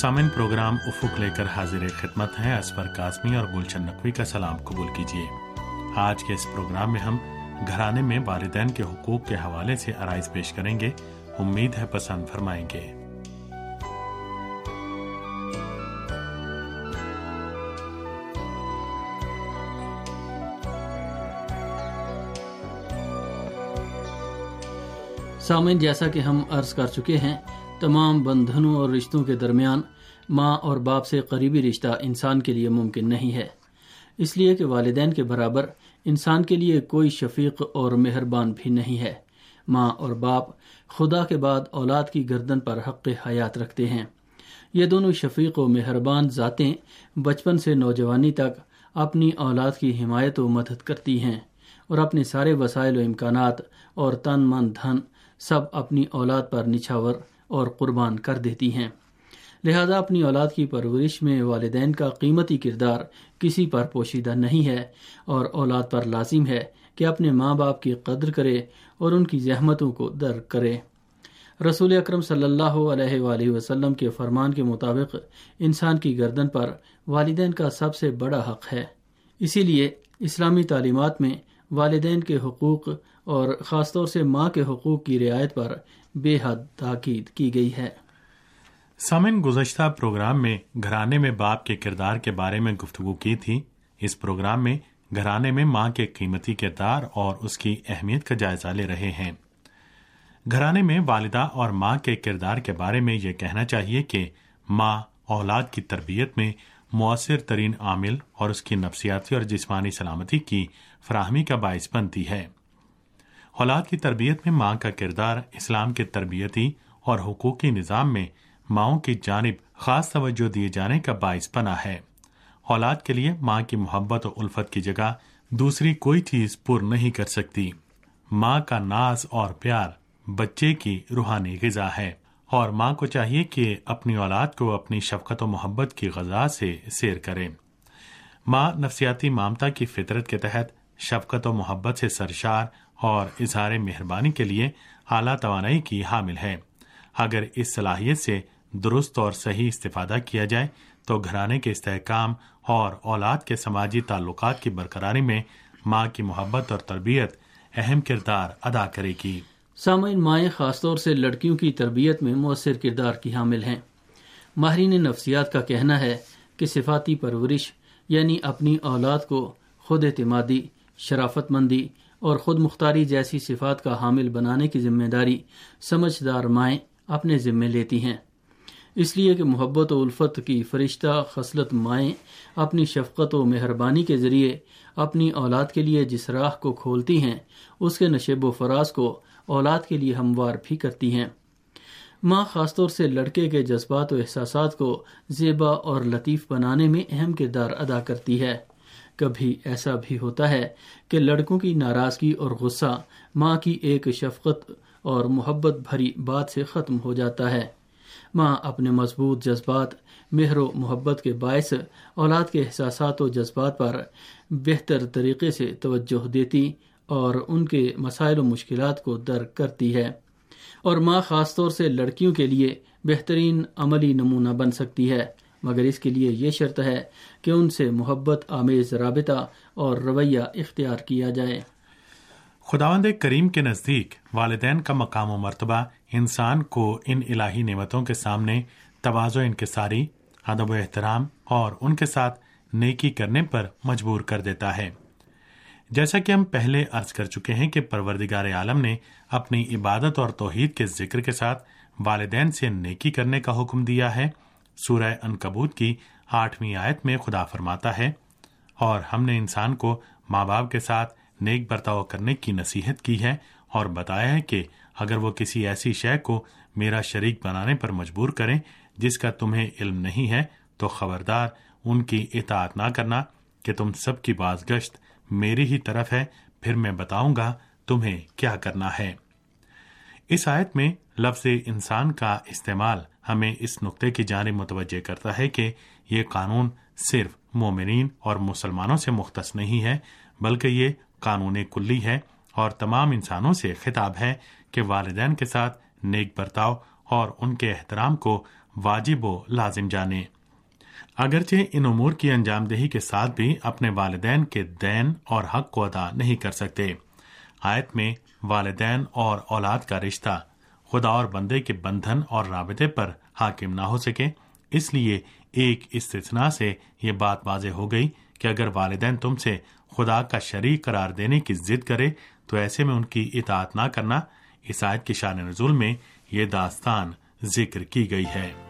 سامن پروگرام افق لے کر حاضر خدمت ہیں اسفر قاسمی اور گلشن نقوی کا سلام قبول کیجیے۔ آج کے اس پروگرام میں ہم گھرانے میں والدین کے حقوق کے حوالے سے آرائز پیش کریں گے۔ امید ہے پسند فرمائیں گے۔ سامن، جیسا کہ ہم عرض کر چکے ہیں تمام بندھنوں اور رشتوں کے درمیان ماں اور باپ سے قریبی رشتہ انسان کے لیے ممکن نہیں ہے۔ اس لیے کہ والدین کے برابر انسان کے لیے کوئی شفیق اور مہربان بھی نہیں ہے۔ ماں اور باپ خدا کے بعد اولاد کی گردن پر حق حیات رکھتے ہیں۔ یہ دونوں شفیق و مہربان ذاتیں بچپن سے نوجوانی تک اپنی اولاد کی حمایت و مدد کرتی ہیں اور اپنے سارے وسائل و امکانات اور تن من دھن سب اپنی اولاد پر نچھاور اور قربان کر دیتی ہیں۔ لہذا اپنی اولاد کی پرورش میں والدین کا قیمتی کردار کسی پر پوشیدہ نہیں ہے اور اولاد پر لازم ہے کہ اپنے ماں باپ کی قدر کرے اور ان کی زحمتوں کو درک کرے۔ رسول اکرم صلی اللہ علیہ وآلہ وسلم کے فرمان کے مطابق انسان کی گردن پر والدین کا سب سے بڑا حق ہے۔ اسی لیے اسلامی تعلیمات میں والدین کے حقوق اور خاص طور سے ماں کے حقوق کی رعایت پر بے حد تاکید کی گئی ہے۔ سامن گزشتہ پروگرام میں گھرانے میں باپ کے کردار کے بارے میں گفتگو کی تھی۔ اس پروگرام میں گھرانے میں ماں کے قیمتی کردار اور اس کی اہمیت کا جائزہ لے رہے ہیں۔ گھرانے میں والدہ اور ماں کے کردار کے بارے میں یہ کہنا چاہیے کہ ماں اولاد کی تربیت میں مؤثر ترین عامل اور اس کی نفسیاتی اور جسمانی سلامتی کی فراہمی کا باعث بنتی ہے۔ اولاد کی تربیت میں ماں کا کردار اسلام کے تربیتی اور حقوقی نظام میں ماؤں کی جانب خاص توجہ دیے جانے کا باعث بنا ہے۔ اولاد کے لیے ماں کی محبت و الفت کی جگہ دوسری کوئی چیز پر نہیں کر سکتی۔ ماں کا ناز اور پیار بچے کی روحانی غذا ہے اور ماں کو چاہیے کہ اپنی اولاد کو اپنی شفقت و محبت کی غذا سے سیر کرے۔ ماں نفسیاتی مامتا کی فطرت کے تحت شفقت و محبت سے سرشار اور اظہار مہربانی کے لیے اعلیٰ توانائی کی حامل ہے۔ اگر اس صلاحیت سے درست اور صحیح استفادہ کیا جائے، تو گھرانے کے استحکام اور اولاد کے سماجی تعلقات کی برقراری میں ماں کی محبت اور تربیت اہم کردار ادا کرے گی۔ سامعین، مائیں خاص طور سے لڑکیوں کی تربیت میں مؤثر کردار کی حامل ہیں۔ ماہرین نفسیات کا کہنا ہے کہ صفاتی پرورش یعنی اپنی اولاد کو خود اعتمادی شرافت مندی اور خود مختاری جیسی صفات کا حامل بنانے کی ذمہ داری سمجھدار مائیں اپنے ذمے لیتی ہیں۔ اس لیے کہ محبت و الفت کی فرشتہ خصلت مائیں اپنی شفقت و مہربانی کے ذریعے اپنی اولاد کے لیے جس راہ کو کھولتی ہیں، اس کے نشیب و فراز کو اولاد کے لیے ہموار بھی کرتی ہیں۔ ماں خاص طور سے لڑکے کے جذبات و احساسات کو زیبا اور لطیف بنانے میں اہم کردار ادا کرتی ہے۔ کبھی ایسا بھی ہوتا ہے کہ لڑکوں کی ناراضگی اور غصہ ماں کی ایک شفقت اور محبت بھری بات سے ختم ہو جاتا ہے۔ ماں اپنے مضبوط جذبات، مہر و محبت کے باعث اولاد کے احساسات و جذبات پر بہتر طریقے سے توجہ دیتی اور ان کے مسائل و مشکلات کو درک کرتی ہے۔ اور ماں خاص طور سے لڑکیوں کے لیے بہترین عملی نمونہ بن سکتی ہے۔ مگر اس کے لیے یہ شرط ہے کہ ان سے محبت، آمیز رابطہ اور رویہ اختیار کیا جائے۔ خداوند کریم کے نزدیک والدین کا مقام و مرتبہ انسان کو ان الہی نعمتوں کے سامنے توازو انکساری، ادب و احترام اور ان کے ساتھ نیکی کرنے پر مجبور کر دیتا ہے۔ جیسا کہ ہم پہلے عرض کر چکے ہیں کہ پروردگار عالم نے اپنی عبادت اور توحید کے ذکر کے ساتھ والدین سے نیکی کرنے کا حکم دیا ہے سورہ ان کبوت کی آٹھویں آیت میں خدا فرماتا ہے، اور ہم نے انسان کو ماں باپ کے ساتھ نیک برتاؤ کرنے کی نصیحت کی ہے اور بتایا ہے کہ اگر وہ کسی ایسی شے کو میرا شریک بنانے پر مجبور کریں جس کا تمہیں علم نہیں ہے، تو خبردار ان کی اطاعت نہ کرنا کہ تم سب کی باز گشت میری ہی طرف ہے، پھر میں بتاؤں گا تمہیں کیا کرنا ہے۔ اس آیت میں لفظ انسان کا استعمال ہمیں اس نقطے کی جانب متوجہ کرتا ہے کہ یہ قانون صرف مومنین اور مسلمانوں سے مختص نہیں ہے، بلکہ یہ قانون کلی ہے اور تمام انسانوں سے خطاب ہے کہ والدین کے ساتھ نیک برتاؤ اور ان کے احترام کو واجب و لازم جانے اگرچہ ان امور کی انجام دہی کے ساتھ بھی اپنے والدین کے دین اور حق کو ادا نہیں کر سکتے۔ آیت میں والدین اور اولاد کا رشتہ، خدا اور بندے کے بندھن اور رابطے پر حاکم نہ ہو سکے۔ اس لیے ایک استثناء سے یہ بات واضح ہو گئی کہ اگر والدین تم سے خدا کا شریک قرار دینے کی ضد کرے، تو ایسے میں ان کی اطاعت نہ کرنا۔ اس آیت کی شان نزول میں یہ داستان ذکر کی گئی ہے۔